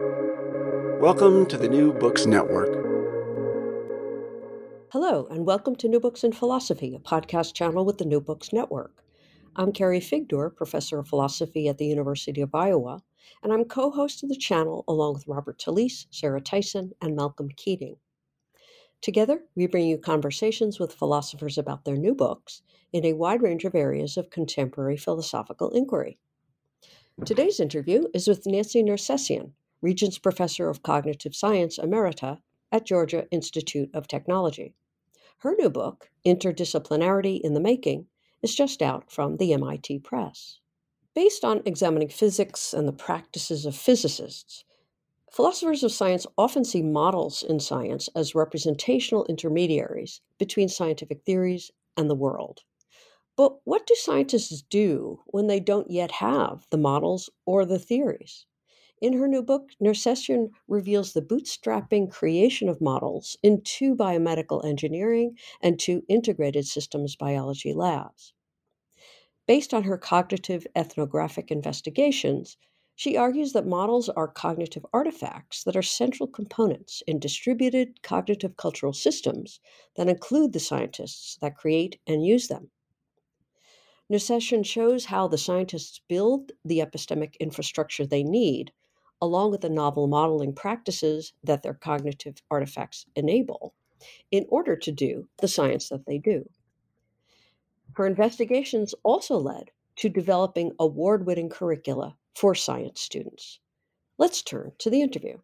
Welcome to the New Books Network. Hello, and welcome to New Books in Philosophy, a podcast channel with the New Books Network. I'm Carrie Figdor, professor of philosophy at the University of Iowa, and I'm co host of the channel along with Robert Talisse, Sarah Tyson, and Malcolm Keating. Together, we bring you conversations with philosophers about their new books in a wide range of areas of contemporary philosophical inquiry. Today's interview is with Nancy Nersessian, Regents Professor of Cognitive Science Emerita at Georgia Institute of Technology. Her new book, Interdisciplinarity in the Making, is just out from the MIT Press. Based on examining physics and the practices of physicists, philosophers of science often see models in science as representational intermediaries between scientific theories and the world. But what do scientists do when they don't yet have the models or the theories? In her new book, Nersessian reveals the bootstrapping creation of models in two biomedical engineering and two integrated systems biology labs. Based on her cognitive ethnographic investigations, she argues that models are cognitive artifacts that are central components in distributed cognitive cultural systems that include the scientists that create and use them. Nersessian shows how the scientists build the epistemic infrastructure they need along with the novel modeling practices that their cognitive artifacts enable, in order to do the science that they do. Her investigations also led to developing award winning curricula for science students. Let's turn to the interview.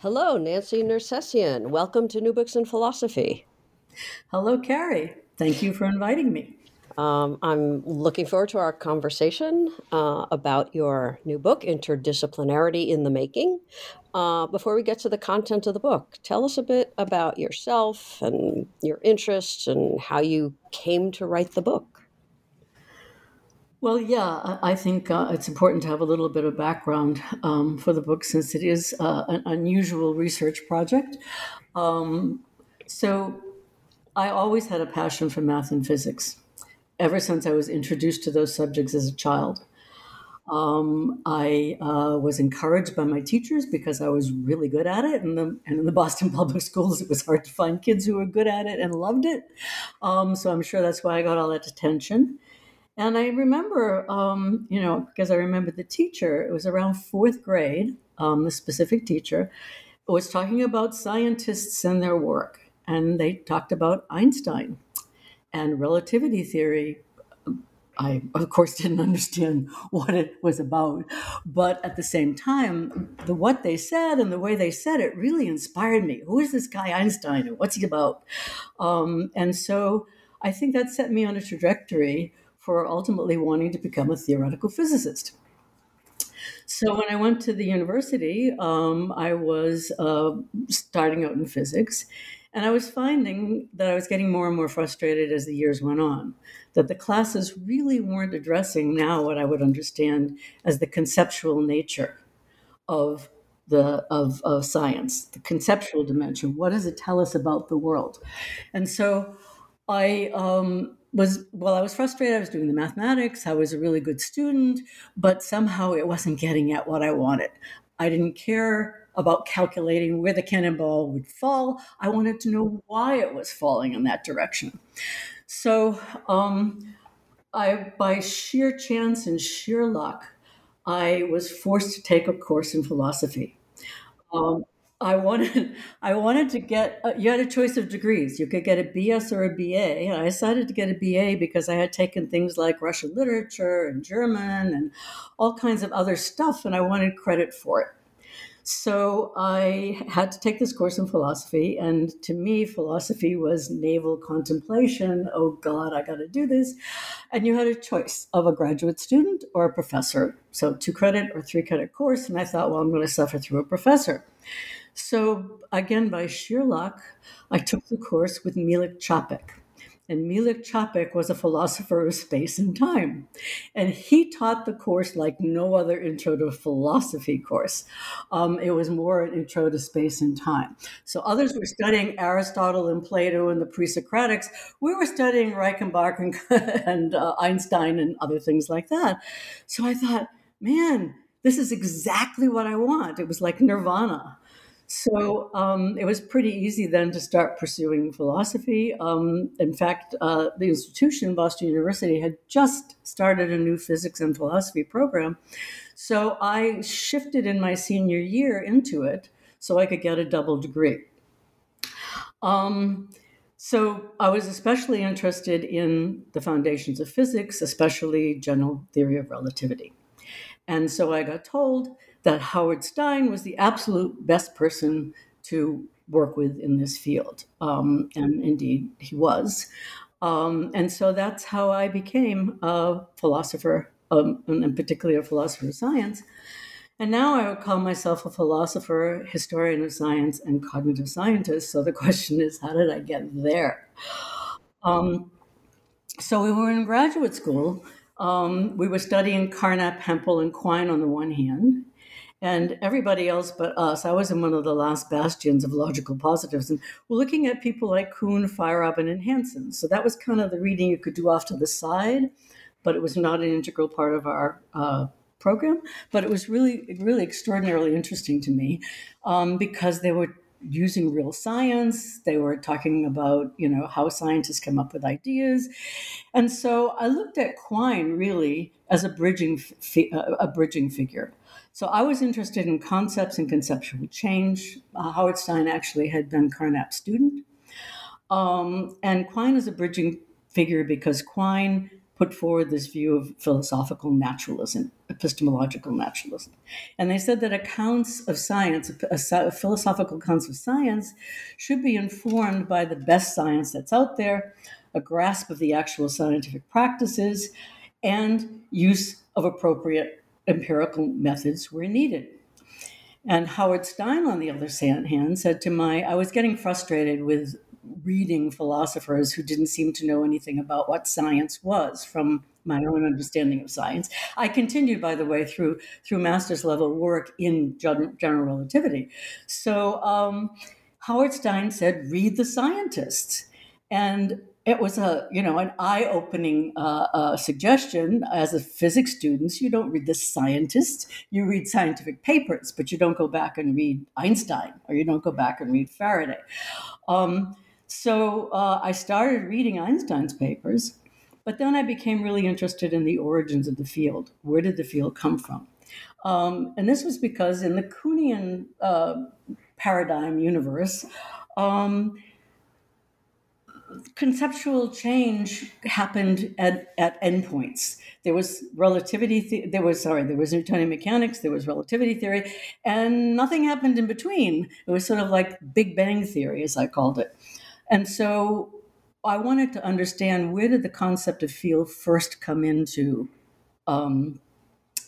Hello, Nancy Nersessian. Welcome to New Books in Philosophy. Hello, Carrie. Thank you for inviting me. Um, I'm looking forward to our conversation uh, about your new book, Interdisciplinarity in the Making. Uh, before we get to the content of the book, tell us a bit about yourself and your interests and how you came to write the book. Well, yeah, I think uh, it's important to have a little bit of background um, for the book since it is uh, an unusual research project. Um, so, I always had a passion for math and physics ever since I was introduced to those subjects as a child. Um, I uh, was encouraged by my teachers because I was really good at it. And, the, and in the Boston public schools, it was hard to find kids who were good at it and loved it. Um, so I'm sure that's why I got all that attention. And I remember, um, you know, because I remember the teacher, it was around fourth grade, um, the specific teacher was talking about scientists and their work. And they talked about Einstein and relativity theory I, of course, didn't understand what it was about. But at the same time, the what they said and the way they said it really inspired me. Who is this guy Einstein and what's he about? Um, and so I think that set me on a trajectory for ultimately wanting to become a theoretical physicist. So when I went to the university, um, I was uh, starting out in physics, and I was finding that I was getting more and more frustrated as the years went on, that the classes really weren't addressing now what I would understand as the conceptual nature of the of, of science, the conceptual dimension. What does it tell us about the world? And so I um, was well, I was frustrated. I was doing the mathematics. I was a really good student, but somehow it wasn't getting at what I wanted. I didn't care about calculating where the cannonball would fall. I wanted to know why it was falling in that direction. So, um, I, by sheer chance and sheer luck, I was forced to take a course in philosophy. Um, I wanted I wanted to get uh, you had a choice of degrees. You could get a BS or a BA, and I decided to get a BA because I had taken things like Russian literature and German and all kinds of other stuff, and I wanted credit for it. So I had to take this course in philosophy, and to me, philosophy was navel contemplation. Oh God, I got to do this. And you had a choice of a graduate student or a professor. So two credit or three credit course. And I thought, well, I'm going to suffer through a professor. So again, by sheer luck, I took the course with Milič Čapek. And Milič Čapek was a philosopher of space and time. And he taught the course like no other intro to philosophy course. Um, it was more an intro to space and time. So others were studying Aristotle and Plato and the pre Socratics. We were studying Reichenbach and, and uh, Einstein and other things like that. So I thought, man, this is exactly what I want. It was like nirvana. So um, it was pretty easy then to start pursuing philosophy. Um, in fact, uh, the institution, Boston University, had just started a new physics and philosophy program. So I shifted in my senior year into it so I could get a double degree. Um, so I was especially interested in the foundations of physics, especially general theory of relativity. And so I got told that Howard Stein was the absolute best person to work with in this field. Um, and indeed, he was. Um, and so that's how I became a philosopher, um, and particularly a philosopher of science. And now I would call myself a philosopher, historian of science, and cognitive scientist. So the question is, how did I get there? Um, so we were in graduate school. Um, we were studying Carnap, Hempel, and Quine on the one hand, and everybody else but us. I was in one of the last bastions of logical positivism. We're looking at people like Kuhn, Feyerabend, and Hanson. So that was kind of the reading you could do off to the side, but it was not an integral part of our uh, program. But it was really, really extraordinarily interesting to me um, because they were using real science. They were talking about, you know, how scientists come up with ideas. And so I looked at Quine really as a bridging, fi- a bridging figure. So I was interested in concepts and conceptual change. Uh, Howard Stein actually had been Carnap's student. Um, and Quine is a bridging figure because Quine put forward this view of philosophical naturalism, epistemological naturalism. And they said that accounts of science, philosophical accounts of science, should be informed by the best science that's out there, a grasp of the actual scientific practices, and use of appropriate empirical methods were needed. And Howard Stein, on the other hand, said to my, I was getting frustrated with reading philosophers who didn't seem to know anything about what science was from my own understanding of science. I continued, by the way, through through master's level work in general relativity. So um, Howard Stein said, "Read the scientists," and it was a you know an eye-opening uh, uh, suggestion. As a physics students you don't read the scientists you read scientific papers but you don't go back and read einstein or you don't go back and read faraday. Um, so uh, i started reading einstein's papers but then i became really interested in the origins of the field. Where did the field come from? Um, and this was because in the kuhnian uh, paradigm universe um, conceptual change happened at, at endpoints. There was relativity, th- there was, sorry, there was Newtonian mechanics, there was relativity theory, and nothing happened in between. It was sort of like Big Bang theory, as I called it. And so I wanted to understand where did the concept of field first come into um,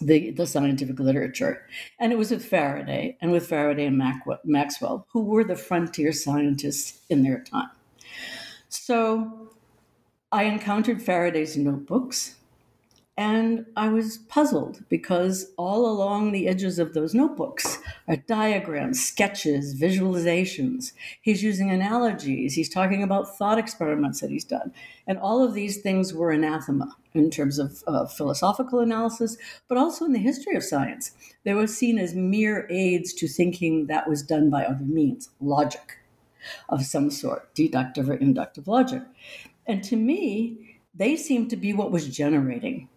the, the scientific literature. And it was with Faraday and with Faraday and Maxwell, who were the frontier scientists in their time. So I encountered Faraday's notebooks and I was puzzled because all along the edges of those notebooks are diagrams, sketches, visualizations. He's using analogies. He's talking about thought experiments that he's done. And all of these things were anathema in terms of uh, philosophical analysis, but also in the history of science. They were seen as mere aids to thinking that was done by other means, logic of some sort, deductive or inductive logic. And to me, they seem to be what was generating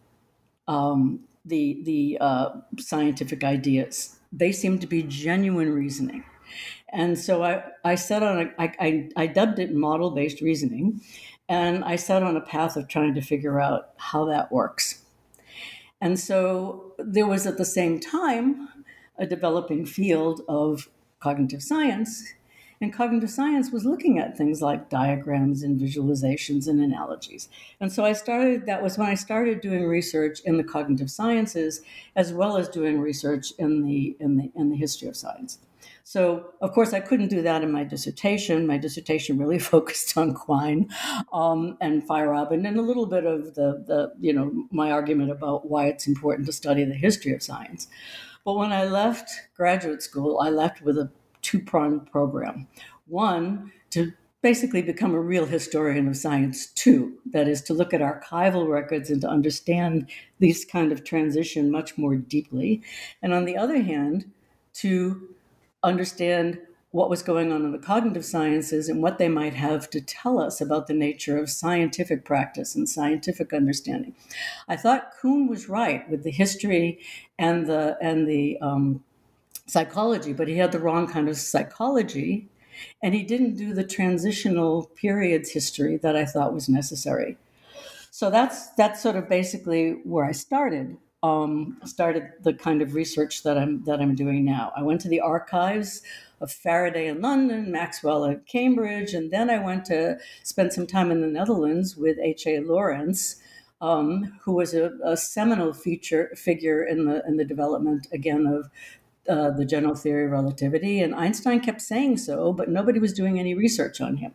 um, the the uh, scientific ideas they seemed to be genuine reasoning. And so I, I set on a, I, I, I dubbed it model based reasoning. And I set on a path of trying to figure out how that works. And so there was at the same time a developing field of cognitive science. And cognitive science was looking at things like diagrams and visualizations and analogies. And so I started, that was when I started doing research in the cognitive sciences, as well as doing research in the, in the, in the history of science. So, of course, I couldn't do that in my dissertation. My dissertation really focused on Quine um, and Feyerabend and a little bit of the, the, you know, my argument about why it's important to study the history of science. But when I left graduate school, I left with a two pronged program. One, to basically become a real historian of science two that is to look at archival records and to understand these kind of transition much more deeply and on the other hand to understand what was going on in the cognitive sciences and what they might have to tell us about the nature of scientific practice and scientific understanding. I thought Kuhn was right with the history and the and the um, psychology, but he had the wrong kind of psychology, and he didn't do the transitional periods history that I thought was necessary. So that's that's sort of basically where I started um, started the kind of research that I'm that I'm doing now. I went to the archives of Faraday in London, Maxwell at Cambridge, and then I went to spend some time in the Netherlands with H. A. Lorentz, um, who was a, a, seminal feature figure in the in the development again of uh, the general theory of relativity. And Einstein kept saying so, but nobody was doing any research on him.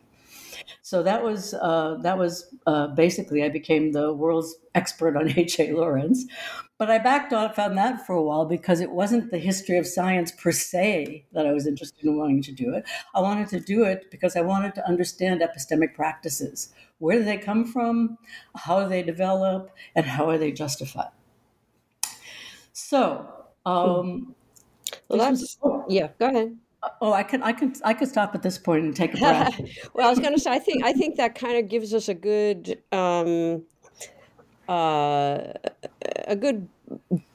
So that was uh, that was uh, basically I became the world's expert on H. A. Lorentz, but I backed off on that for a while because it wasn't the history of science per se that I was interested in wanting to do it. I wanted to do it because I wanted to understand epistemic practices. Where do they come from? How do they develop? And how are they justified? So, um, well, yeah. Go ahead. Oh, I can, I can, I could stop at this point and take a breath. well, I was going to say, I think, I think that kind of gives us a good, um, uh, a good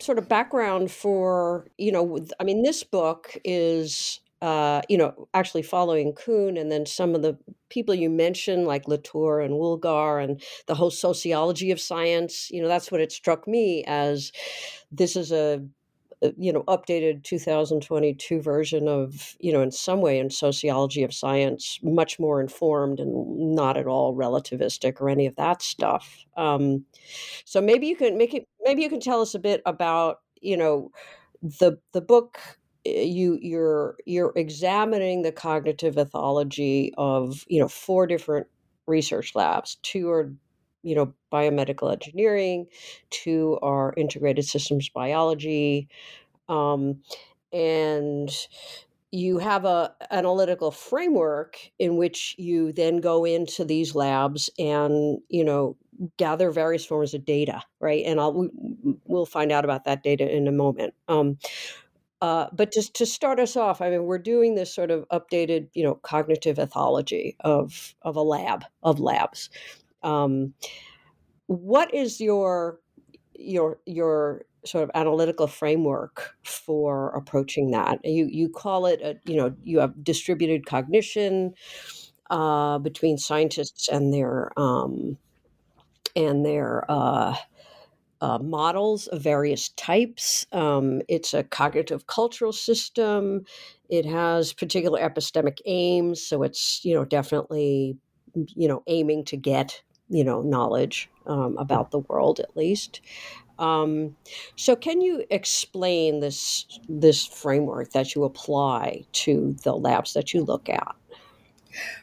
sort of background for you know i mean this book is uh, you know actually following kuhn and then some of the people you mentioned like latour and woolgar and the whole sociology of science you know that's what it struck me as this is a you know updated 2022 version of you know in some way in sociology of science much more informed and not at all relativistic or any of that stuff. Um, so maybe you can make it maybe you can tell us a bit about you know the the book eh, you you're you're examining the cognitive ethology of you know four different research labs. Two are you know biomedical engineering to our integrated systems biology um, and you have a analytical framework in which you then go into these labs and you know gather various forms of data right and i'll we'll find out about that data in a moment um, uh, but just to start us off, I mean, we're doing this sort of updated, you know, cognitive ethology of of a lab of labs. Um, what is your your your sort of analytical framework for approaching that you you call it a, you know you have distributed cognition uh, between scientists and their um, and their uh, uh, models of various types. Um, it's a cognitive cultural system. It has particular epistemic aims, so it's you know definitely you know aiming to get you know knowledge um, about the world at least. Um, so can you explain this this framework that you apply to the labs that you look at?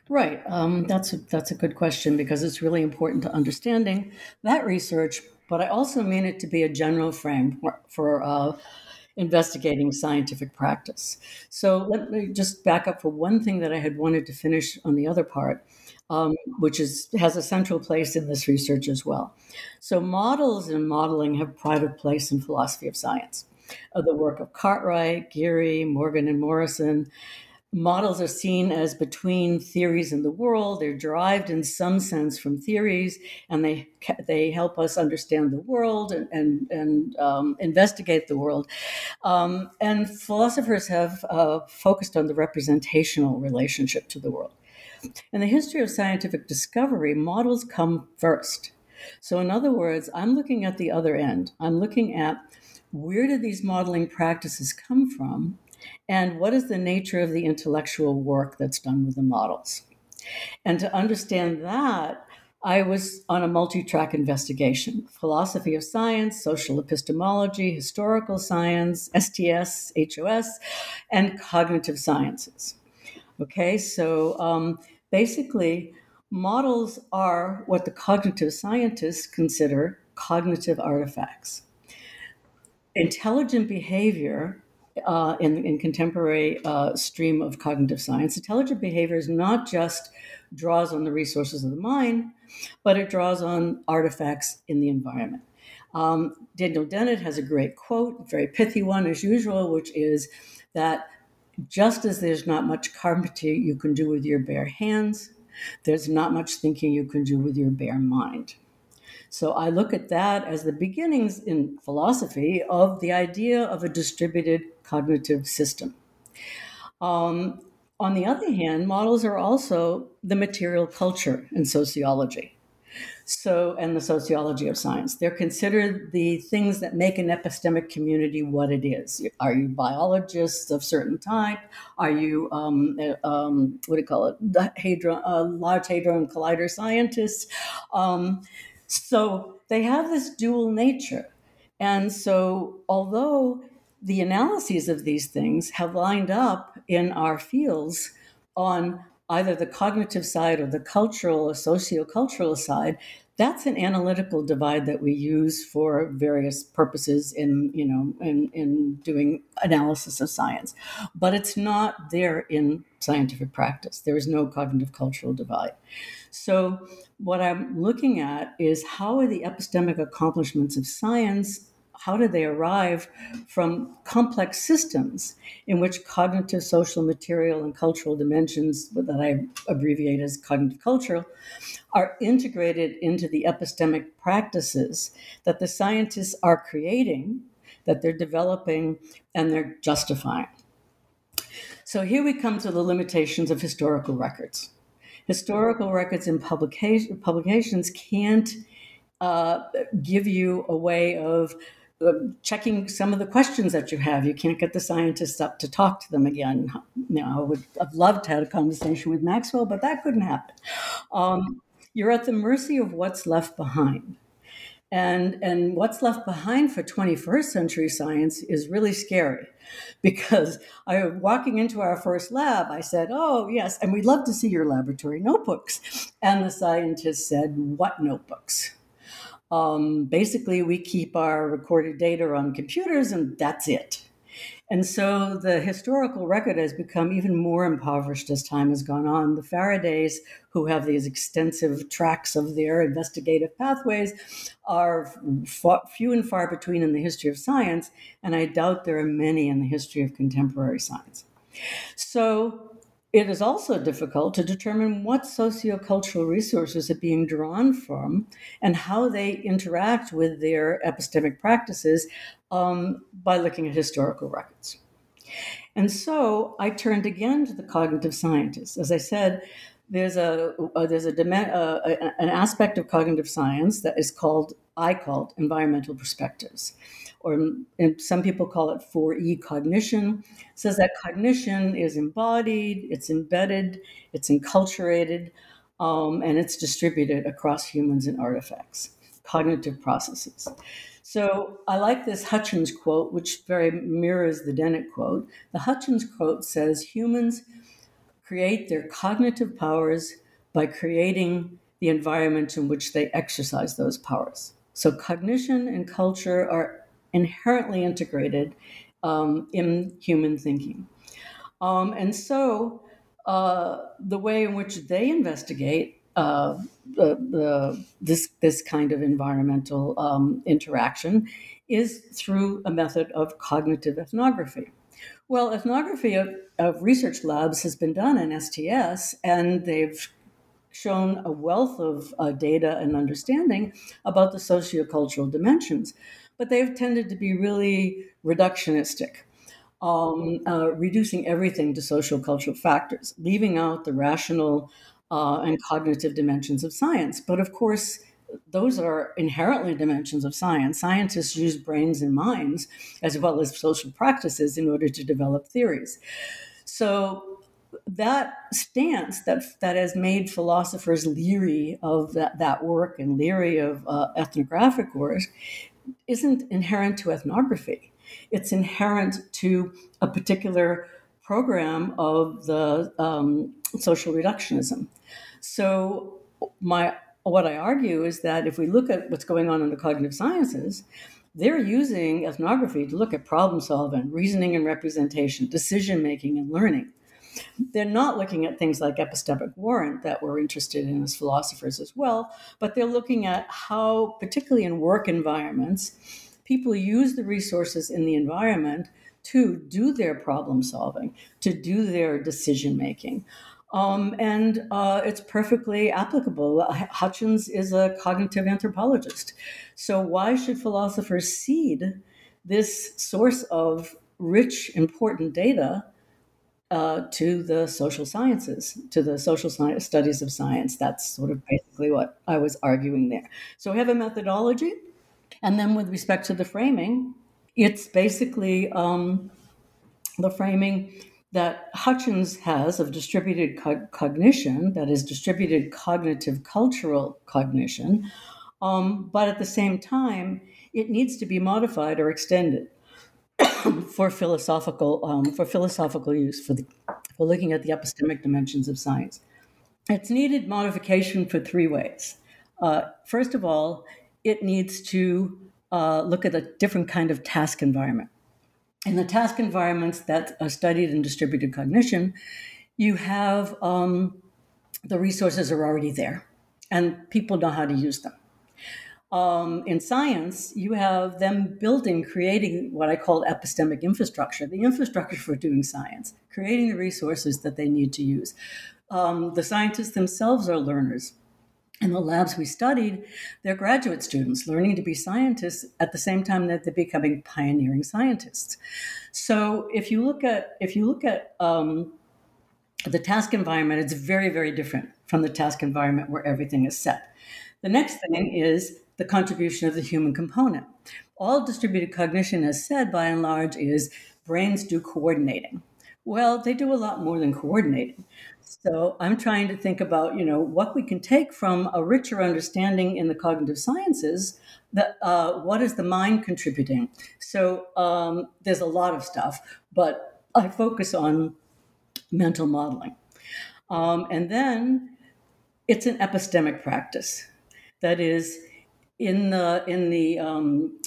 Right um, that's a, that's a good question because it's really important to understanding that research but i also mean it to be a general frame for, for uh, investigating scientific practice. So let me just back up for one thing that i had wanted to finish on the other part um, which is has a central place in this research as well. So models and modeling have pride place in philosophy of science. Of the work of Cartwright, Giere, Morgan, and Morrison, models are seen as between theories and the world. They're derived in some sense from theories, and they they help us understand the world and and, and um, investigate the world. Um, and philosophers have uh, focused on the representational relationship to the world. In the history of scientific discovery, models come first. So, in other words, I'm looking at the other end. I'm looking at where did these modeling practices come from and what is the nature of the intellectual work that's done with the models. And to understand that, I was on a multi track investigation philosophy of science, social epistemology, historical science, STS, HOS, and cognitive sciences. Okay, so um, basically, models are what the cognitive scientists consider cognitive artifacts. Intelligent behavior uh, in, in contemporary uh, stream of cognitive science, intelligent behavior is not just draws on the resources of the mind, but it draws on artifacts in the environment. Um, Daniel Dennett has a great quote, very pithy one as usual, which is that just as there's not much carpentry you can do with your bare hands, there's not much thinking you can do with your bare mind. So I look at that as the beginnings in philosophy of the idea of a distributed cognitive system. Um, on the other hand, models are also the material culture in sociology. So, and the sociology of science. They're considered the things that make an epistemic community what it is. Are you biologists of certain type? Are you, um, uh, um, what do you call it, the hadron, uh, large hadron collider scientists? Um, so they have this dual nature. And so, although the analyses of these things have lined up in our fields on either the cognitive side or the cultural or sociocultural side, that's an analytical divide that we use for various purposes in you know in, in doing analysis of science. But it's not there in scientific practice. There is no cognitive cultural divide. So what i'm looking at is how are the epistemic accomplishments of science how do they arrive from complex systems in which cognitive, social, material, and cultural dimensions, that I abbreviate as cognitive cultural, are integrated into the epistemic practices that the scientists are creating, that they're developing, and they're justifying. So here we come to the limitations of historical records. Historical records and publication, publications can't uh, give you a way of checking some of the questions that you have. You can't get the scientists up to talk to them again. You know, I would have loved to have a conversation with Maxwell, but that couldn't happen. Um, you're at the mercy of what's left behind. And, and what's left behind for 21st century science is really scary because I walking into our first lab, I said, Oh, yes, and we'd love to see your laboratory notebooks. And the scientist said, What notebooks? Um, basically, we keep our recorded data on computers, and that's it. And so the historical record has become even more impoverished as time has gone on. The Faradays, who have these extensive tracks of their investigative pathways, are few and far between in the history of science, and I doubt there are many in the history of contemporary science. So it is also difficult to determine what sociocultural resources are being drawn from and how they interact with their epistemic practices um, by looking at historical records. And so I turned again to the cognitive scientists. As I said, there's a, uh, there's a, uh, an aspect of cognitive science that is called I called environmental perspectives or some people call it 4E cognition, says that cognition is embodied, it's embedded, it's enculturated, um, and it's distributed across humans and artifacts, cognitive processes. So I like this Hutchins quote, which very mirrors the Dennett quote. The Hutchins quote says humans create their cognitive powers by creating the environment in which they exercise those powers. So cognition and culture are inherently integrated um, in human thinking. Um, and so uh, the way in which they investigate uh, the, the, this, this kind of environmental um, interaction is through a method of cognitive ethnography, Well, ethnography of, of research labs has been done in STS, and they've shown a wealth of uh, data and understanding about the sociocultural dimensions, but they've tended to be really reductionistic, um, uh, reducing everything to social cultural factors, leaving out the rational uh, and cognitive dimensions of science. But of course, those are inherently dimensions of science. Scientists use brains and minds as well as social practices in order to develop theories. So that stance that that has made philosophers leery of that, that work and leery of uh, ethnographic work isn't inherent to ethnography. It's inherent to a particular program of the um, social reductionism. So my what I argue is that if we look at what's going on in the cognitive sciences, they're using ethnography to look at problem solving, reasoning and representation, decision making and learning. They're not looking at things like epistemic warrant that we're interested in as philosophers as well, but they're looking at how, particularly in work environments, people use the resources in the environment to do their problem solving, to do their decision making. Um, and uh, it's perfectly applicable. Hutchins is a cognitive anthropologist. So, why should philosophers cede this source of rich, important data uh, to the social sciences, to the social studies of science? That's sort of basically what I was arguing there. So, we have a methodology. And then, with respect to the framing, it's basically um, the framing that Hutchins has of distributed co- cognition, that is, distributed cognitive cultural cognition, um, but at the same time, it needs to be modified or extended for philosophical um, for philosophical use for the for looking at the epistemic dimensions of science. It's needed modification for three ways. Uh, first of all, it needs to uh, look at a different kind of task environment in the task environments that are studied in distributed cognition, you have um, the resources are already there and people know how to use them. Um, in science, you have them building, creating what I call epistemic infrastructure, the infrastructure for doing science, creating the resources that they need to use. Um, the scientists themselves are learners in the labs we studied, they're graduate students learning to be scientists at the same time that they're becoming pioneering scientists. So if you look at if you look at um, the task environment, it's very very different from the task environment where everything is set. The next thing is the contribution of the human component. All distributed cognition has said, by and large, is brains do coordinating. Well, they do a lot more than coordinating. So I'm trying to think about, you know, what we can take from a richer understanding in the cognitive sciences. That uh, what is the mind contributing? So um, there's a lot of stuff, but I focus on mental modeling, um, and then it's an epistemic practice. That is, in the in the um,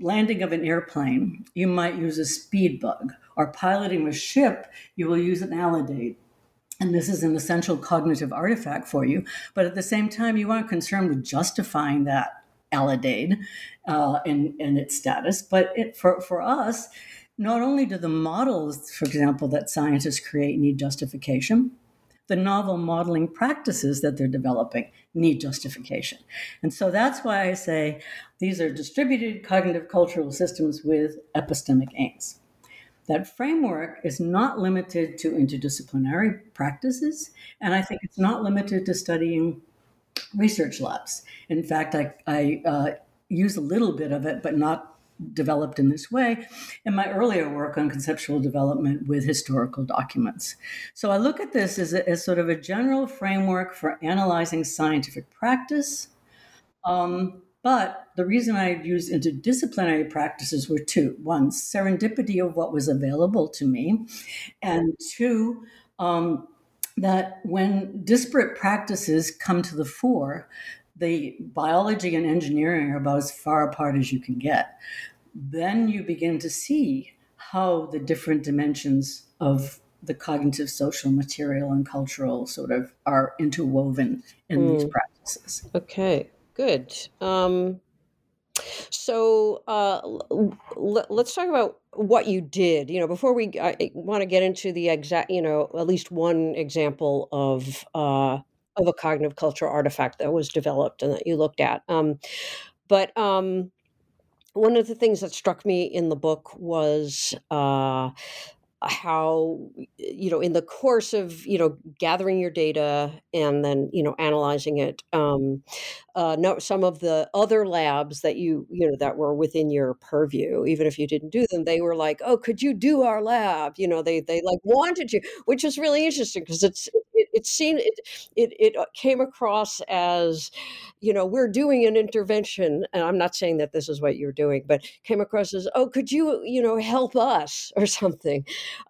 landing of an airplane, you might use a speed bug, or piloting a ship, you will use an alidade and this is an essential cognitive artifact for you. But at the same time, you aren't concerned with justifying that alidade uh, in, in its status. But it, for, for us, not only do the models, for example, that scientists create need justification, the novel modeling practices that they're developing need justification. And so that's why I say these are distributed cognitive cultural systems with epistemic aims. That framework is not limited to interdisciplinary practices, and I think it's not limited to studying research labs. In fact, I, I uh, use a little bit of it, but not developed in this way in my earlier work on conceptual development with historical documents. So I look at this as, a, as sort of a general framework for analyzing scientific practice. Um, but the reason I used interdisciplinary practices were two one, serendipity of what was available to me, and two, um, that when disparate practices come to the fore, the biology and engineering are about as far apart as you can get. Then you begin to see how the different dimensions of the cognitive, social, material, and cultural sort of are interwoven in mm. these hmm. practices. Okay. Good. Um, So uh, l- let's talk about what you did. You know, before we I want to get into the exact, you know, at least one example of uh, of a cognitive culture artifact that was developed and that you looked at. Um, but um, one of the things that struck me in the book was uh, how you know in the course of you know gathering your data and then you know analyzing it um uh no some of the other labs that you you know that were within your purview even if you didn't do them they were like oh could you do our lab? You know they they like wanted you which is really interesting because it's it, it seemed it, it it uh, came across as you know we're doing an intervention and i'm not saying that this is what you're doing but came across as oh could you you know help us? or something.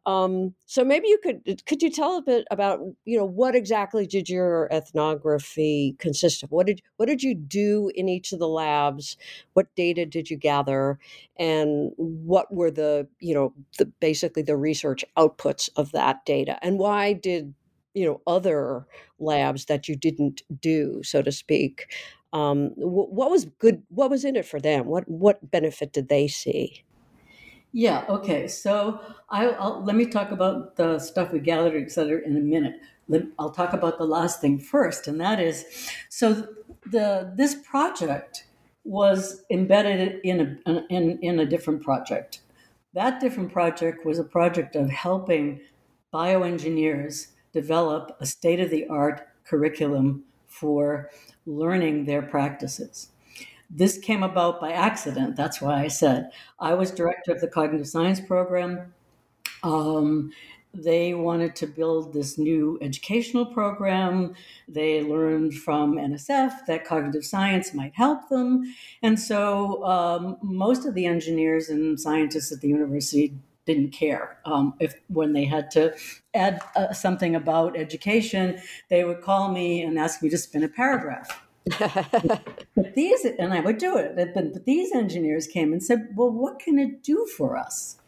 Um, so maybe you could could you tell a bit about you know what exactly did your ethnography consist of? What did what did you do in each of the labs? What data did you gather, and what were the you know the basically the research outputs of that data, and why did you know other labs that you didn't do, so to speak? Um, what was good? What was in it for them? What what benefit did they see? Yeah, okay. So I, will let me talk about the stuff we gathered, et cetera, in a minute. I'll talk about the last thing first, and that is so the this project was embedded in a, in, in a different project. That different project was a project of helping bioengineers develop a state of the art curriculum for learning their practices. This came about by accident. That's why I said I was director of the cognitive science program. Um, they wanted to build this new educational program. They learned from NSF that cognitive science might help them. And so um, most of the engineers and scientists at the university didn't care. Um, if when they had to add uh, something about education, they would call me and ask me to spin a paragraph but these, and I would do it. But, but these engineers came and said, "Well, what can it do for us?"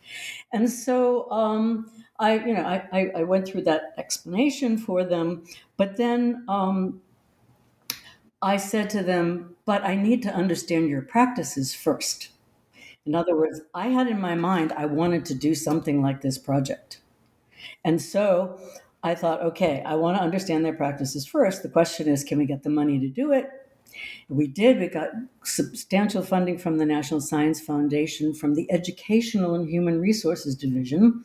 And so um, I, you know, I, I, went through that explanation for them. But then um, I said to them, "But I need to understand your practices first. In other words, I had in my mind I wanted to do something like this project, and so I thought, okay, I want to understand their practices first. The question is, can we get the money to do it? We did. We got substantial funding from the National Science Foundation, from the Educational and Human Resources Division,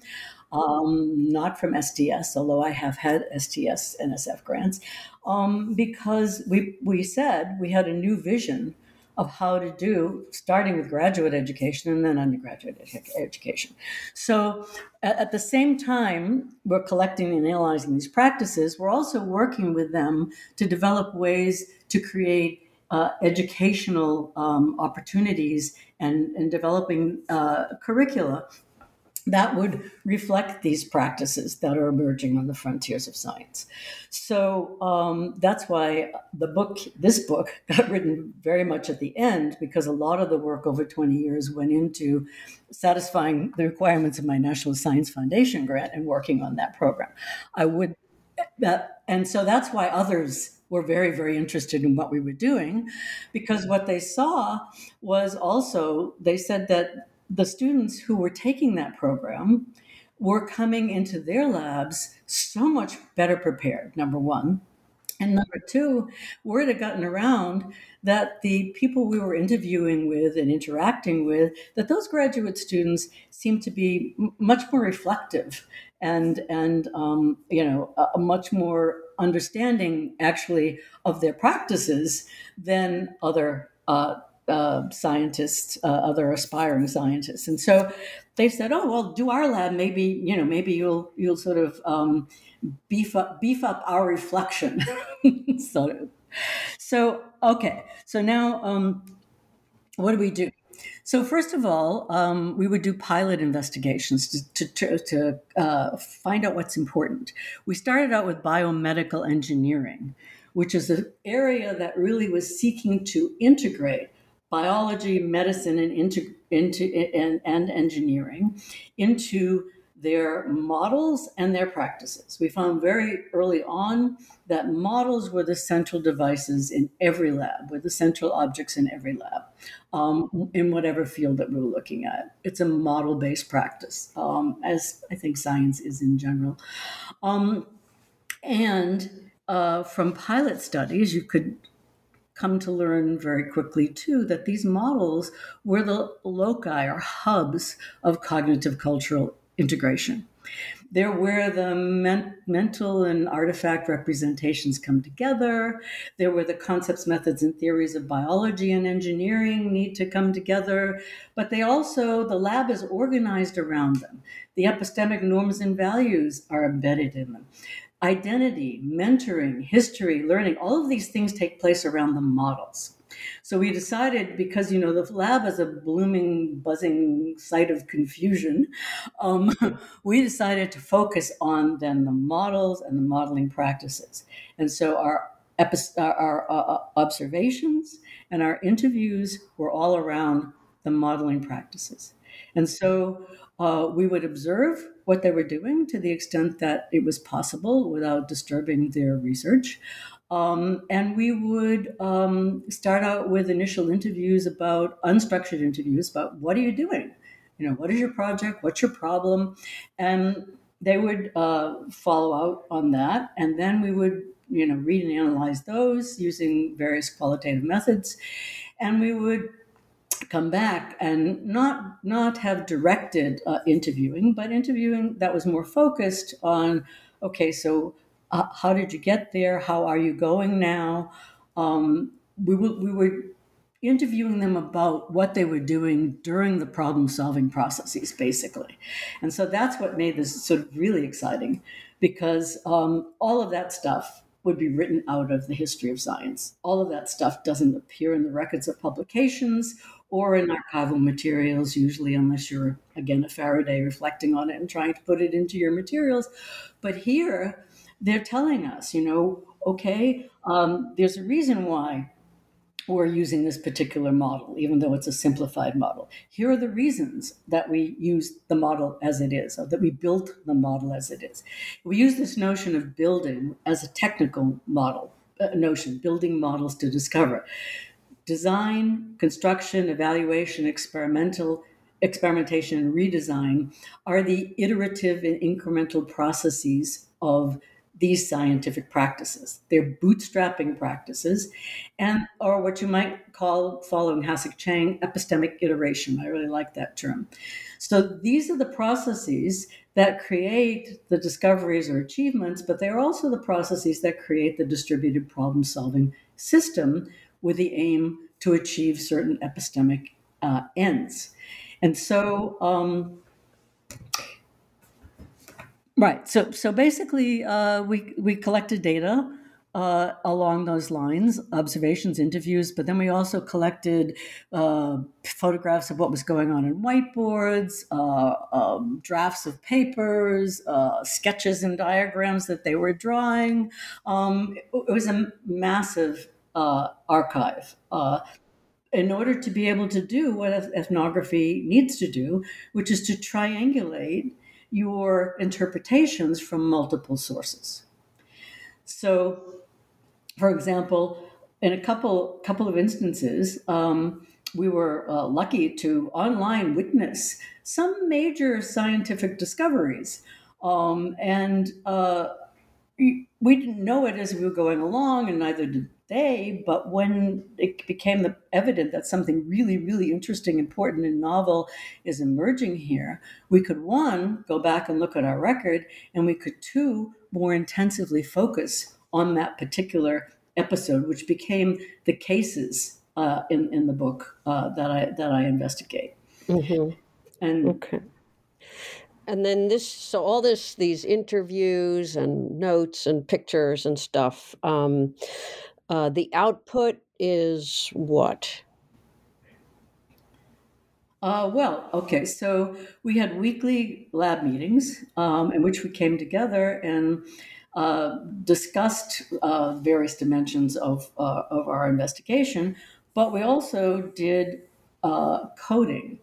um, not from STS, although I have had STS NSF grants, um, because we, we said we had a new vision of how to do, starting with graduate education and then undergraduate ed- education. So, at, at, the same time, we're collecting and analyzing these practices, we're also working with them to develop ways to create uh, educational um, opportunities and, and developing uh, curricula that would reflect these practices that are emerging on the frontiers of science. So um, that's why the book, this book, got written very much at the end because a lot of the work over 20 years went into satisfying the requirements of my National Science Foundation grant and working on that program. I would, that, and so that's why others were very, very interested in what we were doing because what they saw was also, they said that the students who were taking that program were coming into their labs so much better prepared, number one. And number two, word had gotten around that the people we were interviewing with and interacting with, that those graduate students seemed to be much more reflective and and um, you know a, a much more understanding actually of their practices than other uh, uh, scientists, uh, other aspiring scientists, and so they said, "Oh, well, do our lab. Maybe you know, maybe you'll you'll sort of um, beef up beef up our reflection." so, so okay. So now, um, what do we do? So first of all, um, we would do pilot investigations to, to, to uh, find out what's important. We started out with biomedical engineering, which is an area that really was seeking to integrate biology, medicine, and into, into and, and engineering into their models and their practices. We found very early on that models were the central devices in every lab, were the central objects in every lab, um, in whatever field that we were looking at. It's a model based practice, um, as I think science is in general. Um, and uh, from pilot studies, you could come to learn very quickly too that these models were the loci or hubs of cognitive cultural integration. They're where the men- mental and artifact representations come together. They're where the concepts, methods, and theories of biology and engineering need to come together. But they also, the lab is organized around them. The epistemic norms and values are embedded in them identity, mentoring, history, learning, all of these things take place around the models. So we decided because you know the lab is a blooming, buzzing site of confusion, um, we decided to focus on then the models and the modeling practices. And so our epi- our, our uh, observations and our interviews were all around the modeling practices. And so uh, we would observe what they were doing to the extent that it was possible without disturbing their research. Um, and we would um, start out with initial interviews about unstructured interviews about what are you doing? You know, what is your project? What's your problem? And they would uh, follow out on that. And then we would, you know, read and analyze those using various qualitative methods. And we would come back and not not have directed uh, interviewing, but interviewing that was more focused on okay, so uh, how did you get there? How are you going now? Um, we, were, we were interviewing them about what they were doing during the problem solving processes, basically. And so that's what made this sort of really exciting because um, all of that stuff would be written out of the history of science. All of that stuff doesn't appear in the records of publications or in archival materials, usually, unless you're, again, a Faraday reflecting on it and trying to put it into your materials. But here, they're telling us, you know, okay, um, there's a reason why we're using this particular model, even though it's a simplified model. Here are the reasons that we use the model as it is, or that we built the model as it is. We use this notion of building as a technical model uh, notion, building models to discover. Design, construction, evaluation, experimental experimentation, and redesign are the iterative and incremental processes of these scientific practices. They're bootstrapping practices, and or what you might call, following Hasok Chang, epistemic iteration. I really like that term. So these are the processes that create the discoveries or achievements, but they're also the processes that create the distributed problem-solving system with the aim to achieve certain epistemic uh, ends. And so um, Right. So so basically, uh, we we collected data uh, along those lines, observations, interviews, but then we also collected uh, photographs of what was going on in whiteboards, uh, um, drafts of papers, uh, sketches and diagrams that they were drawing. Um, it, it, was a massive uh, archive in order to be able to do what ethnography needs to do, which is to triangulate your interpretations from multiple sources. So, for example, in a couple couple of instances, um, we were uh, lucky to online witness some major scientific discoveries, um, and uh, we didn't know it as we were going along, and neither did they, but when it became evident that something really, really interesting, important, and novel is emerging here, we could one, go back and look at our record, and we could two, more intensively focus on that particular episode, which became the cases uh, in, in the book uh, that, I, that I investigate. Mm-hmm. And okay and then this so all this these interviews and notes and pictures and stuff um, uh, the output is what? Uh, well, okay, so we had weekly lab meetings um, in which we came together and uh, discussed uh, various dimensions of, uh, of our investigation, but we also did uh, coding.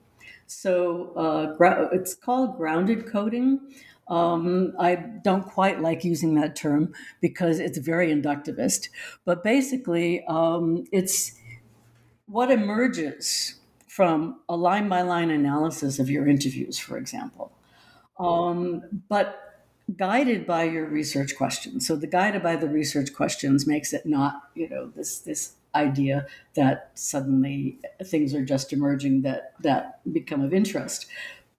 So uh, it's called grounded coding. Um, I don't quite like using that term because it's very inductivist, but basically, um, it's what emerges from a line by line analysis of your interviews, for example, um, but guided by your research questions. So the guided by the research questions makes it not, you know, this this idea that suddenly things are just emerging that that become of interest.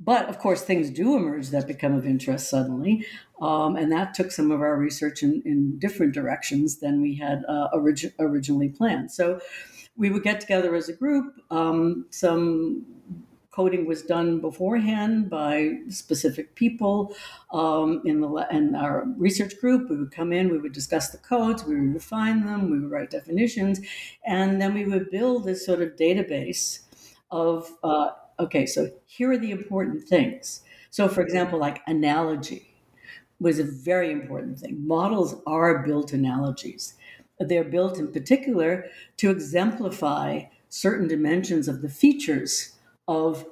But of course, things do emerge that become of interest suddenly. Um, and that took some of our research in, in different directions than we had uh, orig- originally planned. So we would get together as a group. Um, some coding was done beforehand by specific people um, in the in our research group. We would come in, we would discuss the codes, we would refine them, we would write definitions, and then we would build this sort of database of uh, okay, so here are the important things. So, for example, like analogy was a very important thing. Models are built analogies. They're built in particular to exemplify certain dimensions of the features of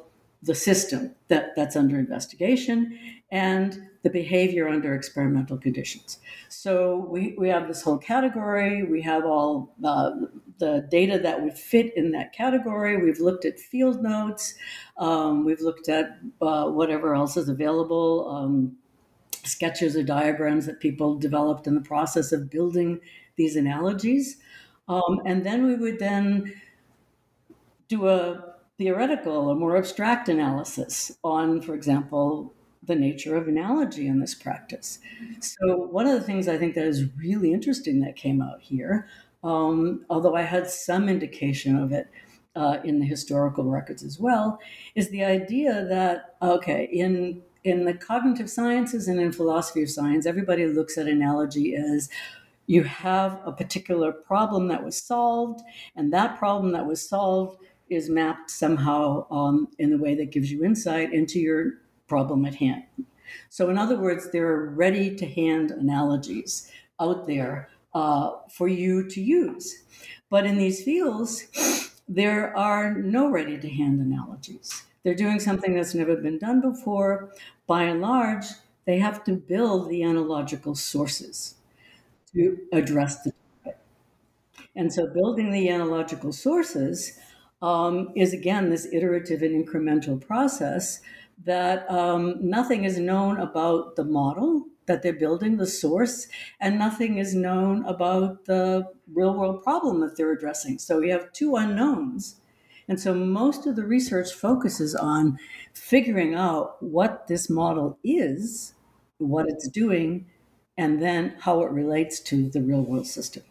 the system that, that's under investigation and the behavior under experimental conditions. So we, we have this whole category. We have all uh, the data that would fit in that category. We've looked at field notes. Um, we've looked at uh, whatever else is available, um, sketches or diagrams that people developed in the process of building these analogies. Um, and then we would then do a theoretical or more abstract analysis on, for example, the nature of analogy in this practice. So, one of the things I think that is really interesting that came out here, um, although I had some indication of it uh, in the historical records as well, is the idea that, okay, in in the cognitive sciences and in philosophy of science, everybody looks at analogy as you have a particular problem that was solved, and that problem that was solved is mapped somehow um, in a way that gives you insight into your problem at hand. So, in other words, there are ready to hand analogies out there uh, for you to use. But in these fields, there are no ready to hand analogies. They're doing something that's never been done before. By and large, they have to build the analogical sources to address the topic. And so, building the analogical sources um, is again this iterative and incremental process that um, nothing is known about the model that they're building, the source, and nothing is known about the real world problem that they're addressing. So you have two unknowns. And so most of the research focuses on figuring out what this model is, what it's doing, and then how it relates to the real world system.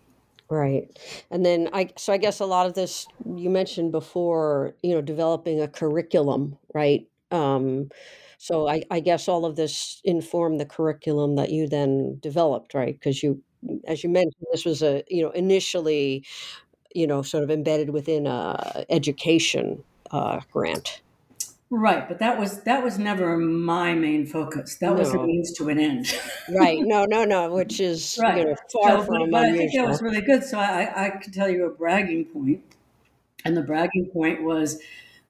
Right. And then I so I guess a lot of this you mentioned before, you know, developing a curriculum, right? Um so I, I guess all of this informed the curriculum that you then developed, right? Because you as you mentioned, this was a, you know, initially, you know, sort of embedded within a education uh, grant. Right, but that was that was never my main focus. That was a means to an end. Right. No, no, no. Which is you Right. know far So, but, from but I think that was really good. So I, I can tell you a bragging point, and the bragging point was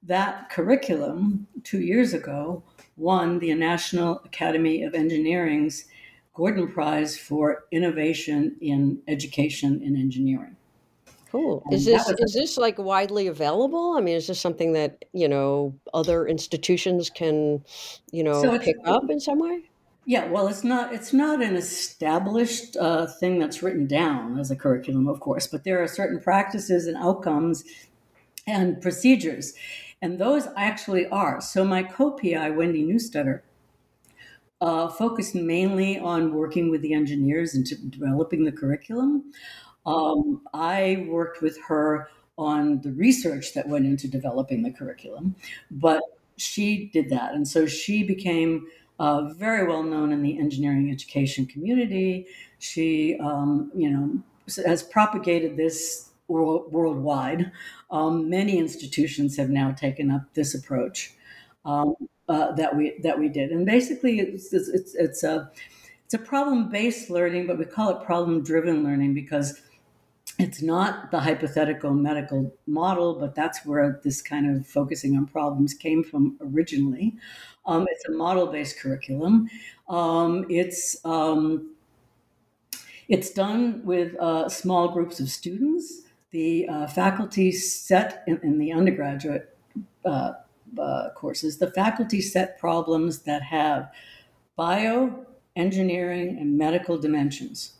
that curriculum two years ago won the National Academy of Engineering's Gordon Prize for Innovation in Education in Engineering. Cool. Is And this was is this like widely available? I mean, is this something that, you know, other institutions can, you know, it's pick up in some way? Yeah, well, it's not it's not an established uh, thing that's written down as a curriculum, of course, but there are certain practices and outcomes and procedures, and those actually are. So my co-PI, Wendy Newstetter, uh, focused mainly on working with the engineers and developing the curriculum. Um, I worked with her on the research that went into developing the curriculum, but she did that. And so she became uh, very well known in the engineering education community. She, um, you know, has propagated this world, worldwide. Um, many institutions have now taken up this approach um, uh, that we that we did, and basically, it's it's, it's, it's a it's a problem based learning, but we call it problem driven learning because it's not the hypothetical medical model, but that's where this kind of focusing on problems came from originally. Um, it's a model based curriculum. Um, it's um, it's done with uh, small groups of students. The uh, faculty set in, in the undergraduate uh, uh courses, the faculty set problems that have bio, engineering, and medical dimensions.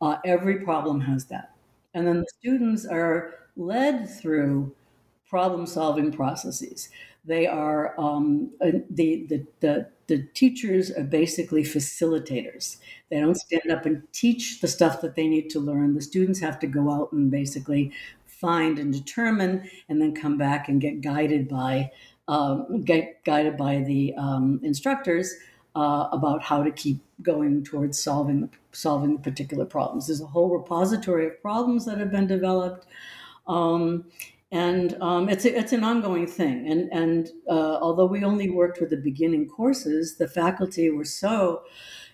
Uh, every problem has that. And then the students are led through problem solving processes. They are um, the, the, the, the teachers are basically facilitators. They don't stand up and teach the stuff that they need to learn. The students have to go out and basically find and determine, and then come back and get guided by um, get guided by the um, instructors uh, about how to keep going towards solving the, solving particular problems. There's a whole repository of problems that have been developed. Um, and um, it's, a, it's an ongoing thing. And, and uh, although we only worked with the beginning courses, the faculty were so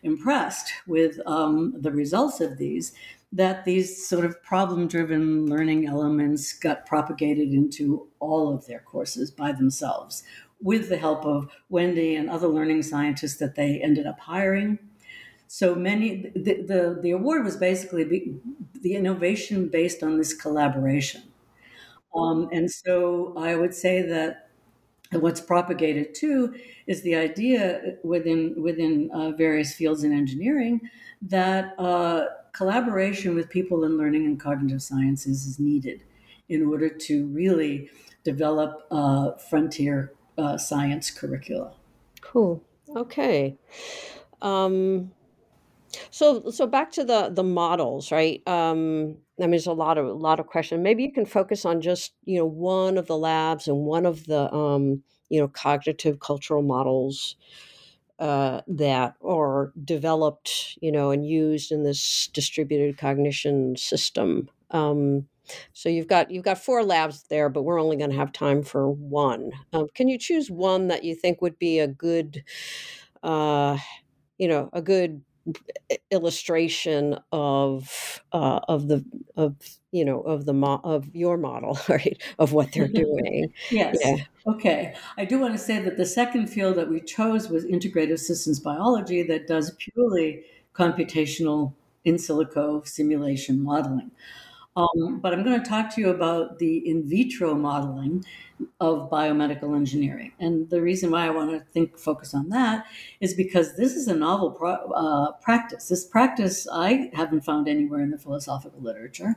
impressed with um, the results of these that these sort of problem driven learning elements got propagated into all of their courses by themselves with the help of Wendy and other learning scientists that they ended up hiring. So many, the, the, the award was basically the, innovation based on this collaboration. Um, and so I would say that what's propagated too is the idea within within uh, various fields in engineering that uh, collaboration with people in learning and cognitive sciences is needed in order to really develop uh, frontier uh, science curricula. Cool. Okay. Um, so so back to the the models, right? Um, I mean, there's a lot of a lot of questions. Maybe you can focus on just you know one of the labs and one of the um, you know cognitive cultural models uh, that are developed, you know, and used in this distributed cognition system. Um, so you've got you've got four labs there, but we're only going to have time for one. Um, can you choose one that you think would be a good, uh, you know, a good illustration of uh, of the of you know of the mo- of your model right of what they're doing. Yes. Yeah. okay. I do want to say that the second field that we chose was integrative systems biology that does purely computational in silico simulation modeling um, but I'm going to talk to you about the in vitro modeling of biomedical engineering. And the reason why I want to think focus on that is because this is a novel pro, uh, practice. This practice I haven't found anywhere in the philosophical literature.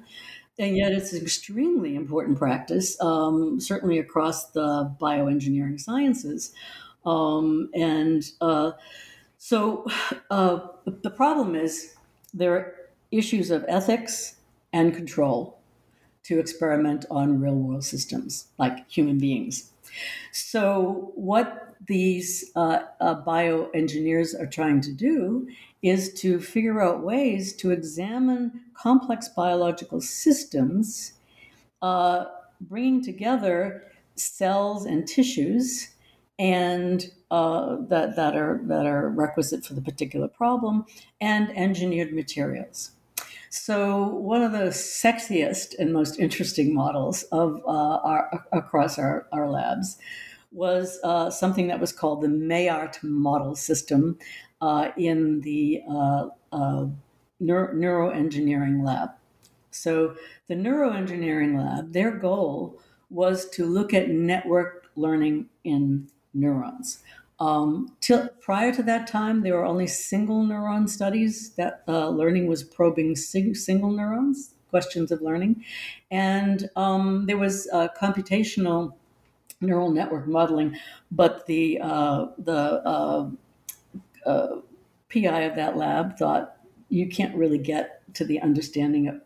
And yet, it's an extremely important practice, um, certainly across the bioengineering sciences. Um, and uh, so, uh, the problem is there are issues of ethics and control to experiment on real world systems like human beings. So, what these uh, uh, bioengineers are trying to do is to figure out ways to examine complex biological systems, uh, bringing together cells and tissues and uh, that, that are that are requisite for the particular problem, and engineered materials. So, one of the sexiest and most interesting models of uh, our, across our, our labs was uh, something that was called the MEART model system uh, in the uh, uh, neuro- neuroengineering lab. So, the neuroengineering lab, their goal was to look at network learning in neurons. Um, till, prior to that time, there were only single neuron studies that uh, learning was probing sing, single neurons, questions of learning. And um, there was uh, computational neural network modeling, but the, uh, the uh, uh, PI of that lab thought you can't really get to the understanding of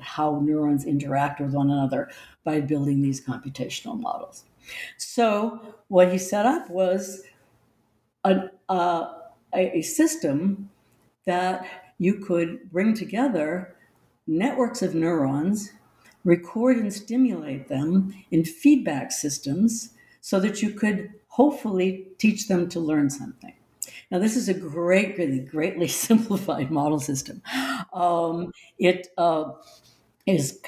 how neurons interact with one another by building these computational models. So, what he set up was a, uh, a, system that you could bring together networks of neurons, record and stimulate them in feedback systems so that you could hopefully teach them to learn something. Now, this is a great, really greatly simplified model system. Um, it uh, is,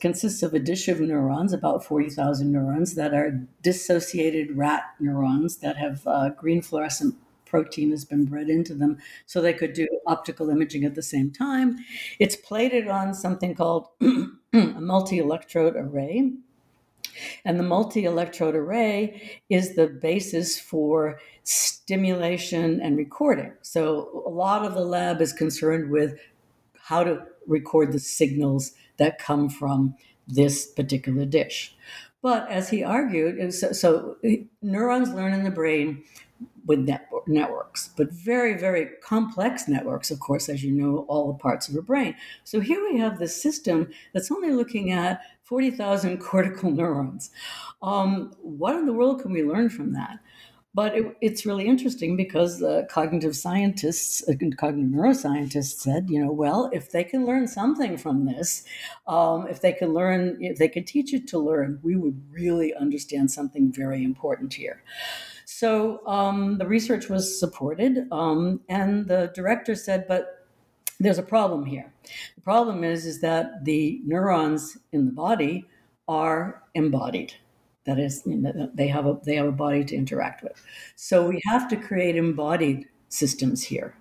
consists of a dish of neurons, about 40,000 neurons, that are dissociated rat neurons that have uh, green fluorescent protein has been bred into them so they could do optical imaging at the same time. It's plated on something called a multi electrode array. And the multi electrode array is the basis for stimulation and recording. So a lot of the lab is concerned with how to record the signals that come from this particular dish. But as he argued, so, so neurons learn in the brain with network, networks, but very, very complex networks, of course, as you know, all the parts of your brain. So here we have this system that's only looking at 40,000 cortical neurons. Um, what in the world can we learn from that? But it, it's really interesting because uh, cognitive scientists, uh, cognitive neuroscientists said, you know, well, if they can learn something from this, um, if they can learn, if they could teach it to learn, we would really understand something very important here. So um, the research was supported, um, and the director said, but there's a problem here. The problem is, is that the neurons in the body are embodied that is they have a they have a body to interact with. So we have to create embodied systems here.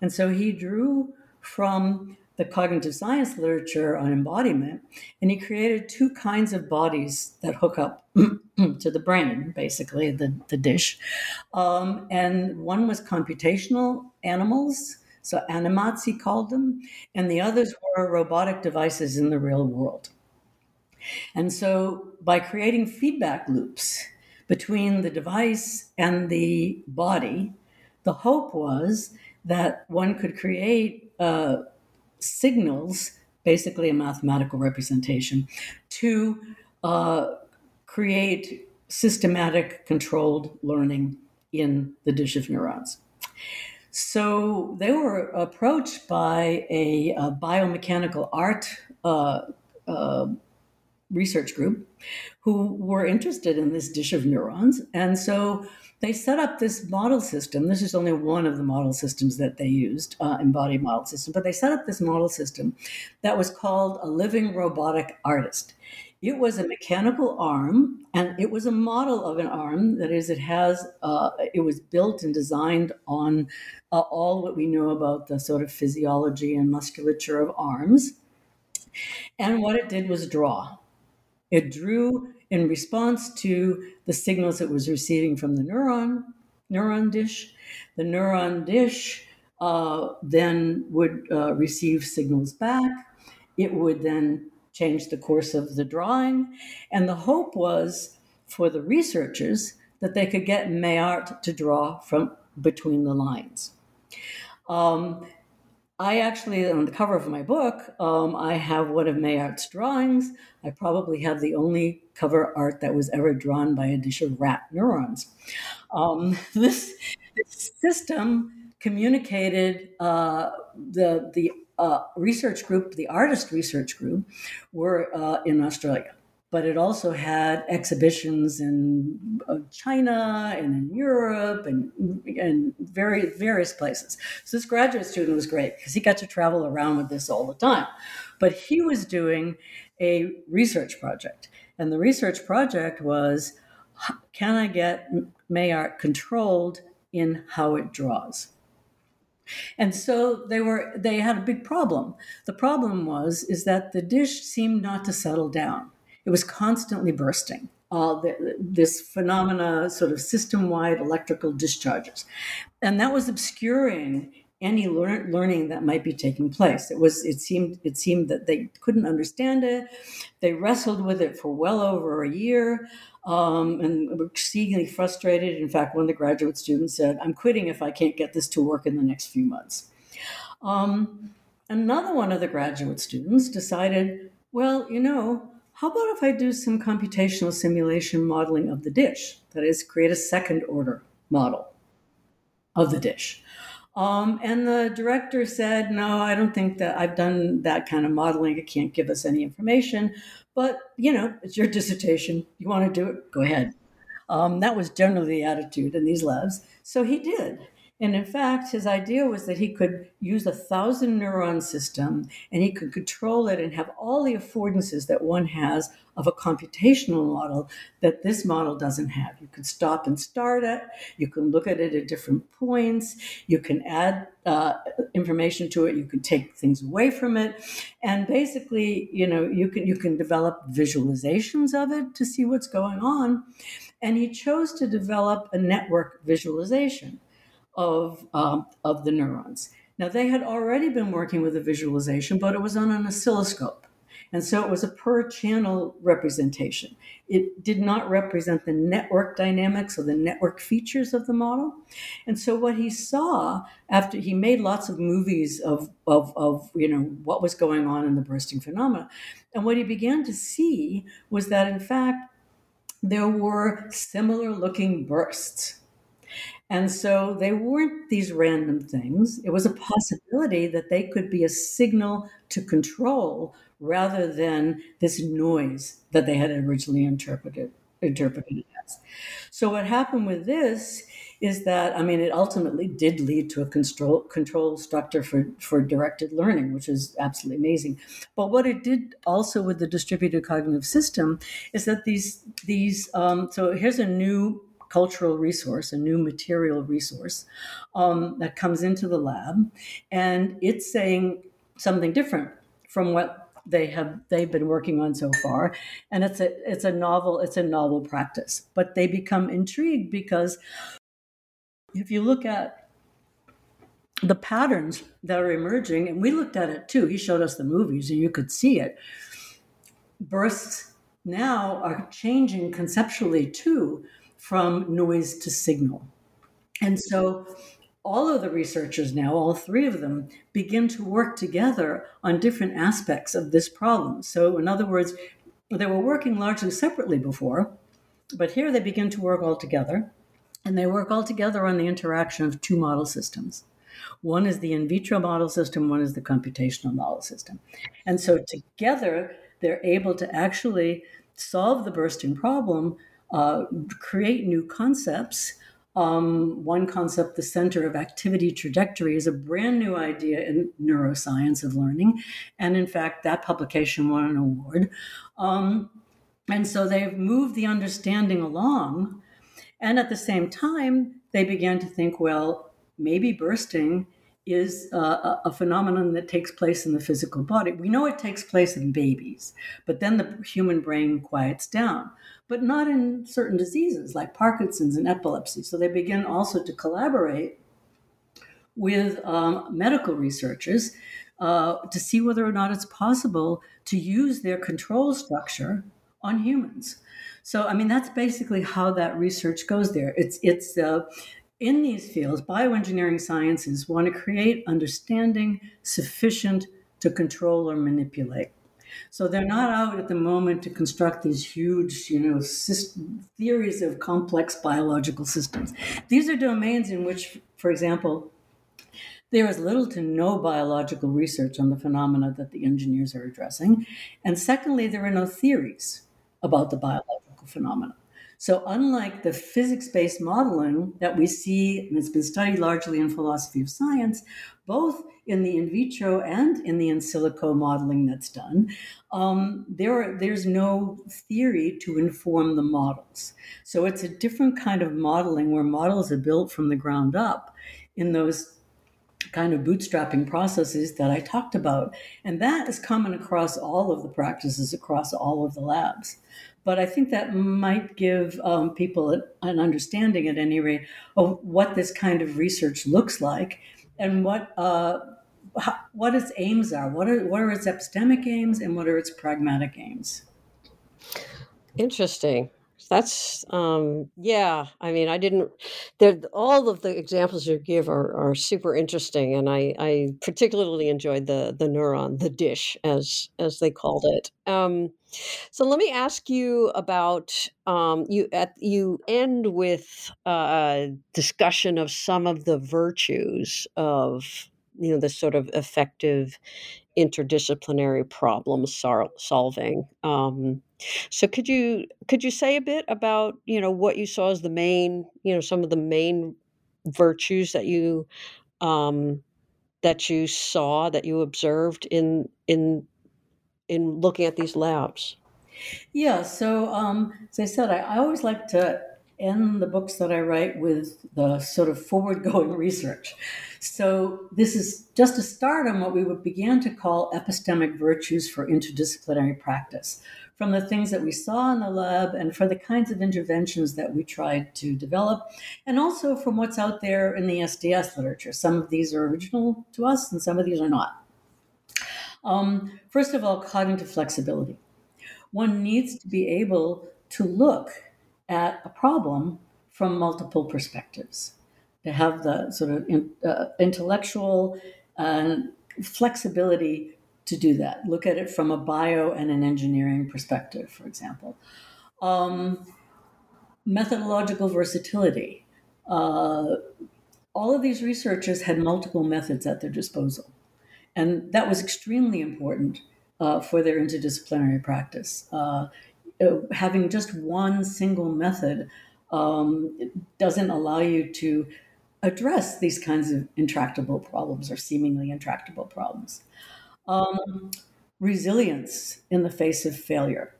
And so he drew from the cognitive science literature on embodiment and he created two kinds of bodies that hook up to the brain basically the, the dish. Um, and one was computational animals so animats he called them and the others were robotic devices in the real world and so by creating feedback loops between the device and the body, the hope was that one could create uh, signals, basically a mathematical representation, to uh, create systematic controlled learning in the dish of neurons. So they were approached by a, a biomechanical art uh, uh, research group who were interested in this dish of neurons. And so they set up this model system. This is only one of the model systems that they used, uh, embodied model system, but they set up this model system that was called a living robotic artist. It was a mechanical arm, and it was a model of an arm. That is, it has, uh, it was built and designed on uh, all what we know about the sort of physiology and musculature of arms. And what it did was draw. It drew in response to the signals it was receiving from the neuron neuron dish. The neuron dish uh, then would uh, receive signals back. It would then change the course of the drawing. And the hope was for the researchers that they could get MEART to draw from between the lines. Um, I actually, on the cover of my book, um, I have one of MEART's drawings. I probably have the only cover art that was ever drawn by a dish of rat neurons. Um, this, this, system communicated uh, the the uh, research group, the artist research group, were uh, in Australia but it also had exhibitions in uh, China and in Europe and, and very, various places. So this graduate student was great because he got to travel around with this all the time. But he was doing a research project. And the research project was can I get MEART controlled in how it draws? And so they were they had a big problem. The problem was is that the dish seemed not to settle down. It was constantly bursting. Uh, the, this phenomena, sort of system wide electrical discharges. And that was obscuring any lear- learning that might be taking place. It was it seemed it seemed that they couldn't understand it. They wrestled with it for well over a year um, and were exceedingly frustrated. In fact, one of the graduate students said, "I'm quitting if I can't get this to work in the next few months." Um, another one of the graduate students decided, "Well, you know." How about if I do some computational simulation modeling of the dish? That is, create a second order model of the dish. Um, and the director said, No, I don't think that I've done that kind of modeling. It can't give us any information. But, you know, it's your dissertation. You want to do it? Go ahead. Um, that was generally the attitude in these labs. So he did. And in fact, his idea was that he could use a thousand neuron system and he could control it and have all the affordances that one has of a computational model that this model doesn't have. You can stop and start it, you can look at it at different points, you can add uh, information to it, you can take things away from it. And basically, you know, you can you can develop visualizations of it to see what's going on. And he chose to develop a network visualization of, um, of the neurons. Now, they had already been working with a visualization, but it was on an oscilloscope. And so it was a per channel representation. It did not represent the network dynamics or the network features of the model. And so what he saw after he made lots of movies of, of, of you know what was going on in the bursting phenomena. And what he began to see was that in fact there were similar looking bursts and so they weren't these random things. It was a possibility that they could be a signal to control rather than this noise that they had originally interpreted interpreted as. So what happened with this is that I mean it ultimately did lead to a control control structure for for directed learning, which is absolutely amazing. But what it did also with the distributed cognitive system is that these these um, so here's a new cultural resource, a new material resource um, that comes into the lab, and it's saying something different from what they have they've been working on so far. And it's a it's a novel it's a novel practice. But they become intrigued because if you look at the patterns that are emerging and we looked at it too he showed us the movies and you could see it bursts now are changing conceptually too from noise to signal. And so all of the researchers now, all three of them, begin to work together on different aspects of this problem. So, in other words, they were working largely separately before, but here they begin to work all together. And they work all together on the interaction of two model systems. One is the in vitro model system, one is the computational model system. And so together, they're able to actually solve the bursting problem uh, create new concepts. Um, one concept, the center of activity trajectory, is a brand new idea in neuroscience of learning. And in fact, that publication won an award. Um, and so they've moved the understanding along. And at the same time, they began to think well, maybe bursting is uh, a phenomenon that takes place in the physical body. We know it takes place in babies, but then the human brain quiets down, but not in certain diseases like Parkinson's and epilepsy. So they begin also to collaborate with um, medical researchers uh, to see whether or not it's possible to use their control structure on humans. So, I mean, that's basically how that research goes there. It's it's uh, in these fields, bioengineering sciences want to create understanding sufficient to control or manipulate. So they're not out at the moment to construct these huge, you know, system, theories of complex biological systems. These are domains in which, for example, there is little to no biological research on the phenomena that the engineers are addressing. And secondly, there are no theories about the biological phenomena. So, unlike the physics based modeling that we see and has been studied largely in philosophy of science, both in the in vitro and in the in silico modeling that's done, um, there are, there's no theory to inform the models. So, it's a different kind of modeling where models are built from the ground up in those kind of bootstrapping processes that I talked about. And that is common across all of the practices, across all of the labs. But I think that might give um, people an understanding, at any rate, of what this kind of research looks like and what uh, how, what its aims are. What are what are its epistemic aims and what are its pragmatic aims? Interesting. That's um, yeah. I mean, I didn't. All of the examples you give are, are super interesting, and I, I particularly enjoyed the the neuron, the dish, as as they called it. Um, so let me ask you about um, you. At you end with a discussion of some of the virtues of you know this sort of effective interdisciplinary problem solving. Um, so could you could you say a bit about you know what you saw as the main you know some of the main virtues that you um, that you saw that you observed in in in looking at these labs? Yeah, so um, as I said, I, I always like to end the books that I write with the sort of forward going research. So, this is just a start on what we began to call epistemic virtues for interdisciplinary practice from the things that we saw in the lab and for the kinds of interventions that we tried to develop, and also from what's out there in the STS literature. Some of these are original to us, and some of these are not. Um, first of all, cognitive flexibility. One needs to be able to look at a problem from multiple perspectives, to have the sort of in, uh, intellectual and flexibility to do that. Look at it from a bio and an engineering perspective, for example. Um, methodological versatility. Uh, all of these researchers had multiple methods at their disposal. And that was extremely important uh, for their interdisciplinary practice. Uh, uh having just one single method um, doesn't allow you to address these kinds of intractable problems or seemingly intractable problems. Um, resilience in the face of failure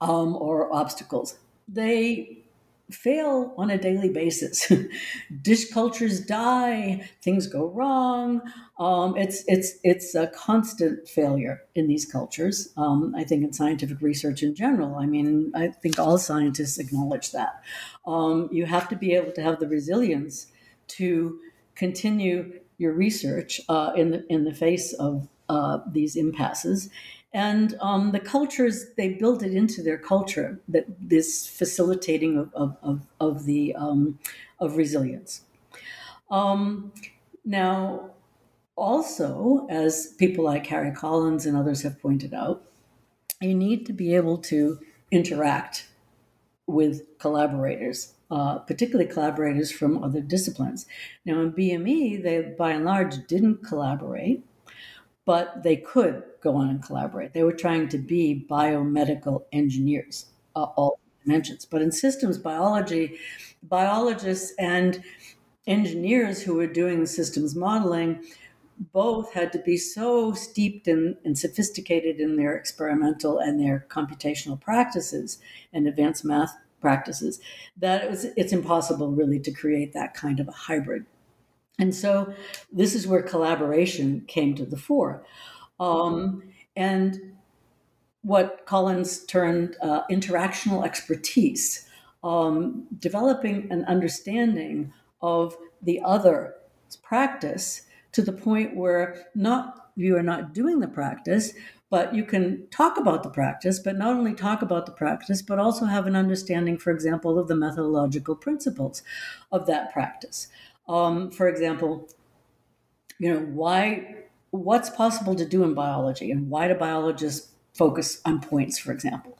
um, or obstacles. They fail on a daily basis. Dish cultures die, things go wrong. Um, it's it's it's a constant failure in these cultures. Um, I think in scientific research in general. I mean, I think all scientists acknowledge that. Um, you have to be able to have the resilience to continue your research uh, in the in the face of uh, these impasses. And um, the cultures, they built it into their culture that this facilitating of, of, of, of the um, of resilience. Um, now, also, as people like Harry Collins and others have pointed out, you need to be able to interact with collaborators, uh, particularly collaborators from other disciplines. Now, in BME, they by and large didn't collaborate but they could go on and collaborate. They were trying to be biomedical engineers, uh, all dimensions. But in systems biology, biologists and engineers who were doing systems modeling both had to be so steeped in, and sophisticated in their experimental and their computational practices and advanced math practices that it was, it's impossible really to create that kind of a hybrid and so this is where collaboration came to the fore. Um, and what Collins termed uh, interactional expertise, um, developing an understanding of the other practice to the point where not you are not doing the practice, but you can talk about the practice, but not only talk about the practice, but also have an understanding, for example, of the methodological principles of that practice. Um, for example, you know, why what's possible to do in biology and why do biologists focus on points, for example?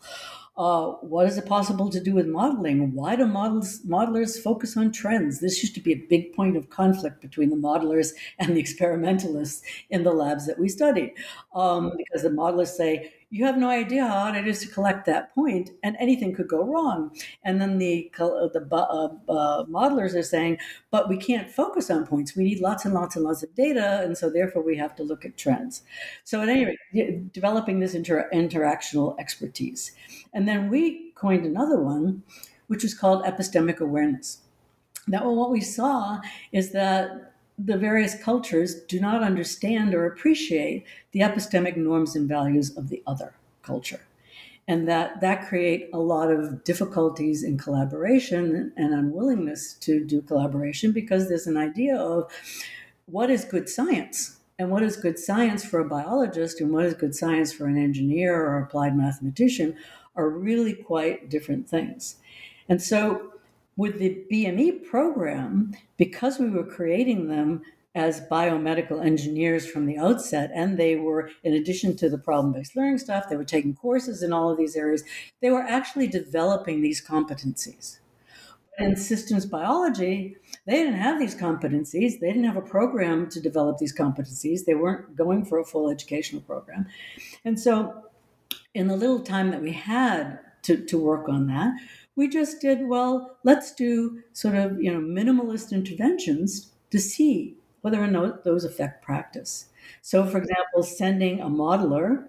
Uh, what is it possible to do with modeling? Why do models, modelers focus on trends? This used to be a big point of conflict between the modelers and the experimentalists in the labs that we studied, um, because the modelers say, you have no idea how hard it is to collect that point, and anything could go wrong. And then the uh, the uh, uh, modelers are saying, but we can't focus on points. We need lots and lots and lots of data, and so therefore we have to look at trends. So at any rate, developing this inter- interactional expertise, and then we coined another one, which was called epistemic awareness. Now, what we saw is that the various cultures do not understand or appreciate the epistemic norms and values of the other culture. And that that create a lot of difficulties in collaboration and unwillingness to do collaboration because there's an idea of what is good science? And what is good science for a biologist and what is good science for an engineer or applied mathematician are really quite different things. And so with the BME program, because we were creating them as biomedical engineers from the outset, and they were, in addition to the problem based learning stuff, they were taking courses in all of these areas, they were actually developing these competencies. In systems biology, they didn't have these competencies. They didn't have a program to develop these competencies. They weren't going for a full educational program. And so, in the little time that we had to, to work on that, We just did, well, let's do sort of, you know, minimalist interventions to see whether or not those affect practice. So, for example, sending a modeler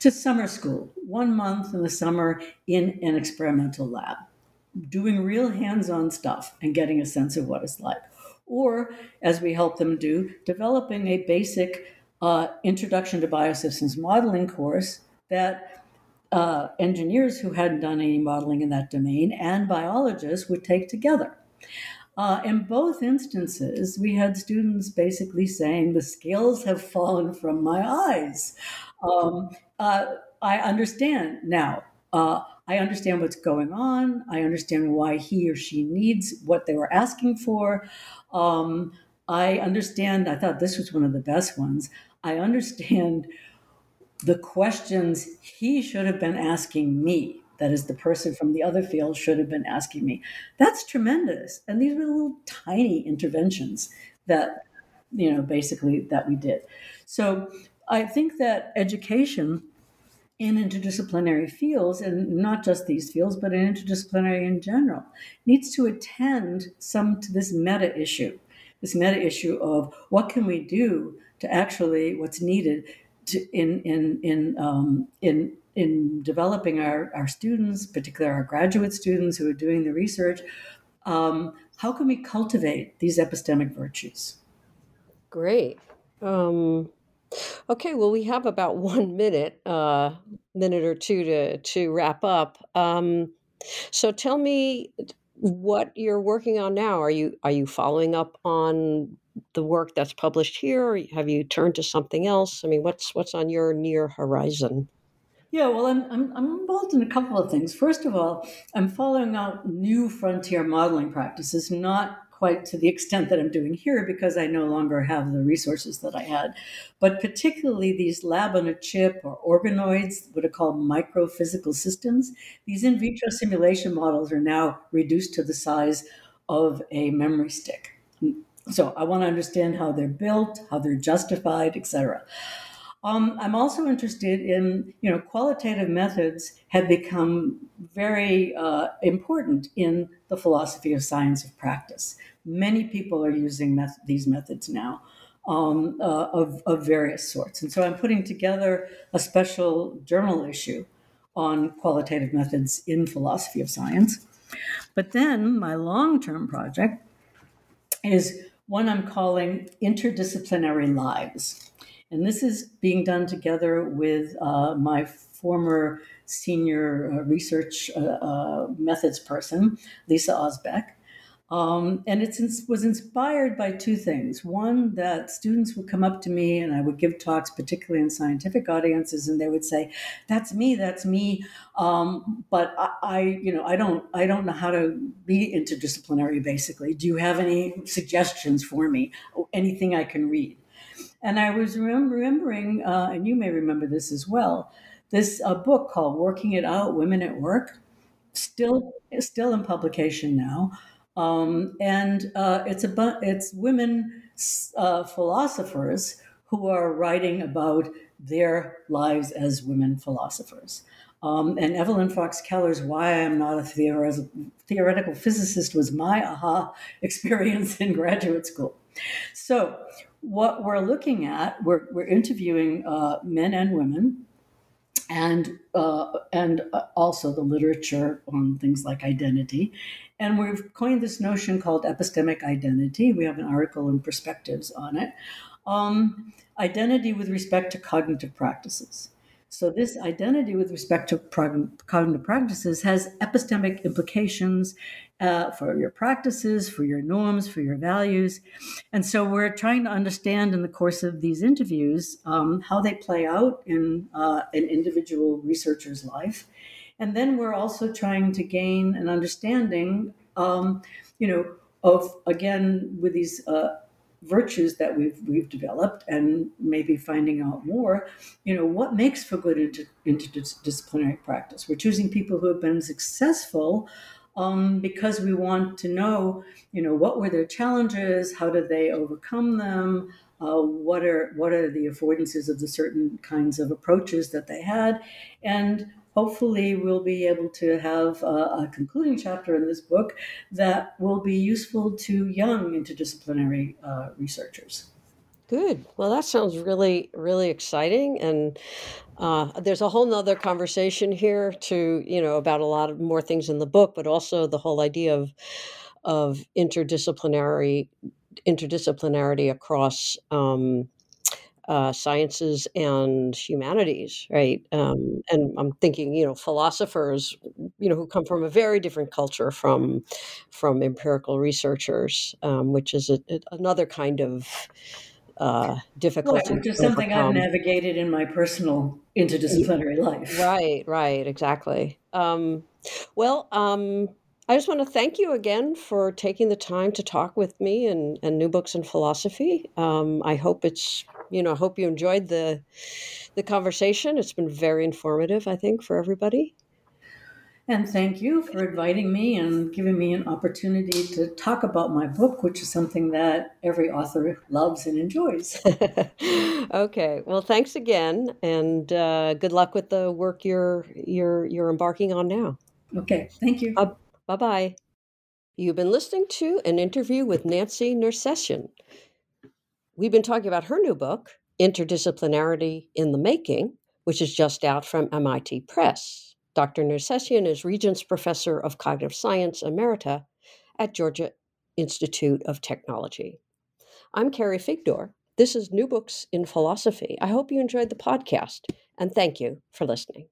to summer school, one month in the summer in an experimental lab, doing real hands on stuff and getting a sense of what it's like. Or, as we help them do, developing a basic uh, introduction to biosystems modeling course that uh, engineers who hadn't done any modeling in that domain and biologists would take together. Uh, in both instances, we had students basically saying, The scales have fallen from my eyes. Um, uh, I understand now. Uh, I understand what's going on. I understand why he or she needs what they were asking for. Um, I understand, I thought this was one of the best ones. I understand the questions he should have been asking me. That is, the person from the other field should have been asking me. That's tremendous. And these were little tiny interventions that, you know, basically that we did. So I think that education in interdisciplinary fields, and not just these fields, but in interdisciplinary in general, needs to attend some to this meta issue, this meta issue of what can we do to actually what's needed to, in in in um, in in developing our, our students, particularly our graduate students who are doing the research, um, how can we cultivate these epistemic virtues? Great. Um, okay, well, we have about one minute, uh, minute or two to to wrap up. Um, so, tell me what you're working on now. Are you are you following up on the work that's published here? have you turned to something else? I mean, what's what's on your near horizon? Yeah, well, I'm, I'm, I'm involved in a couple of things. First of all, I'm following out new frontier modeling practices, not quite to the extent that I'm doing here because I no longer have the resources that I had, but particularly these lab on a chip or organoids, what are called microphysical systems. These in vitro simulation models are now reduced to the size of a memory stick. So I want to understand how they're built, how they're justified, etc. Um, I'm also interested in, you know, qualitative methods have become very uh, important in the philosophy of science of practice. Many people are using met- these methods now um, uh, of, of various sorts. And so I'm putting together a special journal issue on qualitative methods in philosophy of science. But then my long term project is one I'm calling Interdisciplinary Lives. And this is being done together with uh, my former senior uh, research uh, uh methods person, Lisa Osbeck. Um, and it was inspired by two things. One, that students would come up to me and I would give talks, particularly in scientific audiences, and they would say, "That's me, that's me," um, but I, I, you know, I don't, I don't know how to be interdisciplinary. Basically, do you have any suggestions for me? Anything I can read? And I was remembering, uh, and you may remember this as well, this uh, book called "Working It Out: Women at Work," still, still in publication now. Um, and uh, it's about it's women uh, philosophers who are writing about their lives as women philosophers. Um, and Evelyn Fox Keller's "Why I'm Not a Theoretical, Theoretical Physicist" was my aha experience in graduate school. So, what we're looking at, we're, we're interviewing uh, men and women and uh, and uh, also the literature on things like identity. And we've coined this notion called epistemic identity. We have an article in Perspectives on it. Um, identity with respect to cognitive practices. So, this identity with respect to prog- cognitive practices has epistemic implications uh, for your practices, for your norms, for your values. And so, we're trying to understand in the course of these interviews um, how they play out in uh, an individual researcher's life and then we're also trying to gain an understanding, um, you know, of again with these uh, virtues that we've we've developed, and maybe finding out more. You know, what makes for good inter- interdisciplinary practice? We're choosing people who have been successful. Um, because we want to know, you know, what were their challenges, how did they overcome them, uh, what are what are the affordances of the certain kinds of approaches that they had, and hopefully we'll be able to have a, a, concluding chapter in this book that will be useful to young interdisciplinary uh, researchers. Good. Well, that sounds really, really exciting. And uh, there's a whole nother conversation here to, you know, about a lot of more things in the book, but also the whole idea of of interdisciplinary interdisciplinarity across um, uh, sciences and humanities, right? Um, and I'm thinking, you know, philosophers, you know, who come from a very different culture from from empirical researchers, um, which is a, a, another kind of uh, difficulty. Which is something I've navigated in my personal interdisciplinary life. Right, right, exactly. Um, well, um, I just want to thank you again for taking the time to talk with me and, and New Books in Philosophy. Um, I hope it's you know, I hope you enjoyed the the conversation. It's been very informative, I think, for everybody. And thank you for inviting me and giving me an opportunity to talk about my book, which is something that every author loves and enjoys. okay. Well, thanks again, and uh, good luck with the work you're you're you're embarking on now. Okay. Thank you. Uh, bye bye. You've been listening to an interview with Nancy Nersessian. We've been talking about her new book, Interdisciplinarity in the Making, which is just out from MIT Press. Dr. Nersessian is Regents Professor of Cognitive Science Emerita at Georgia Institute of Technology. I'm Carrie Figdor. This is New Books in Philosophy. I hope you enjoyed the podcast, and thank you for listening.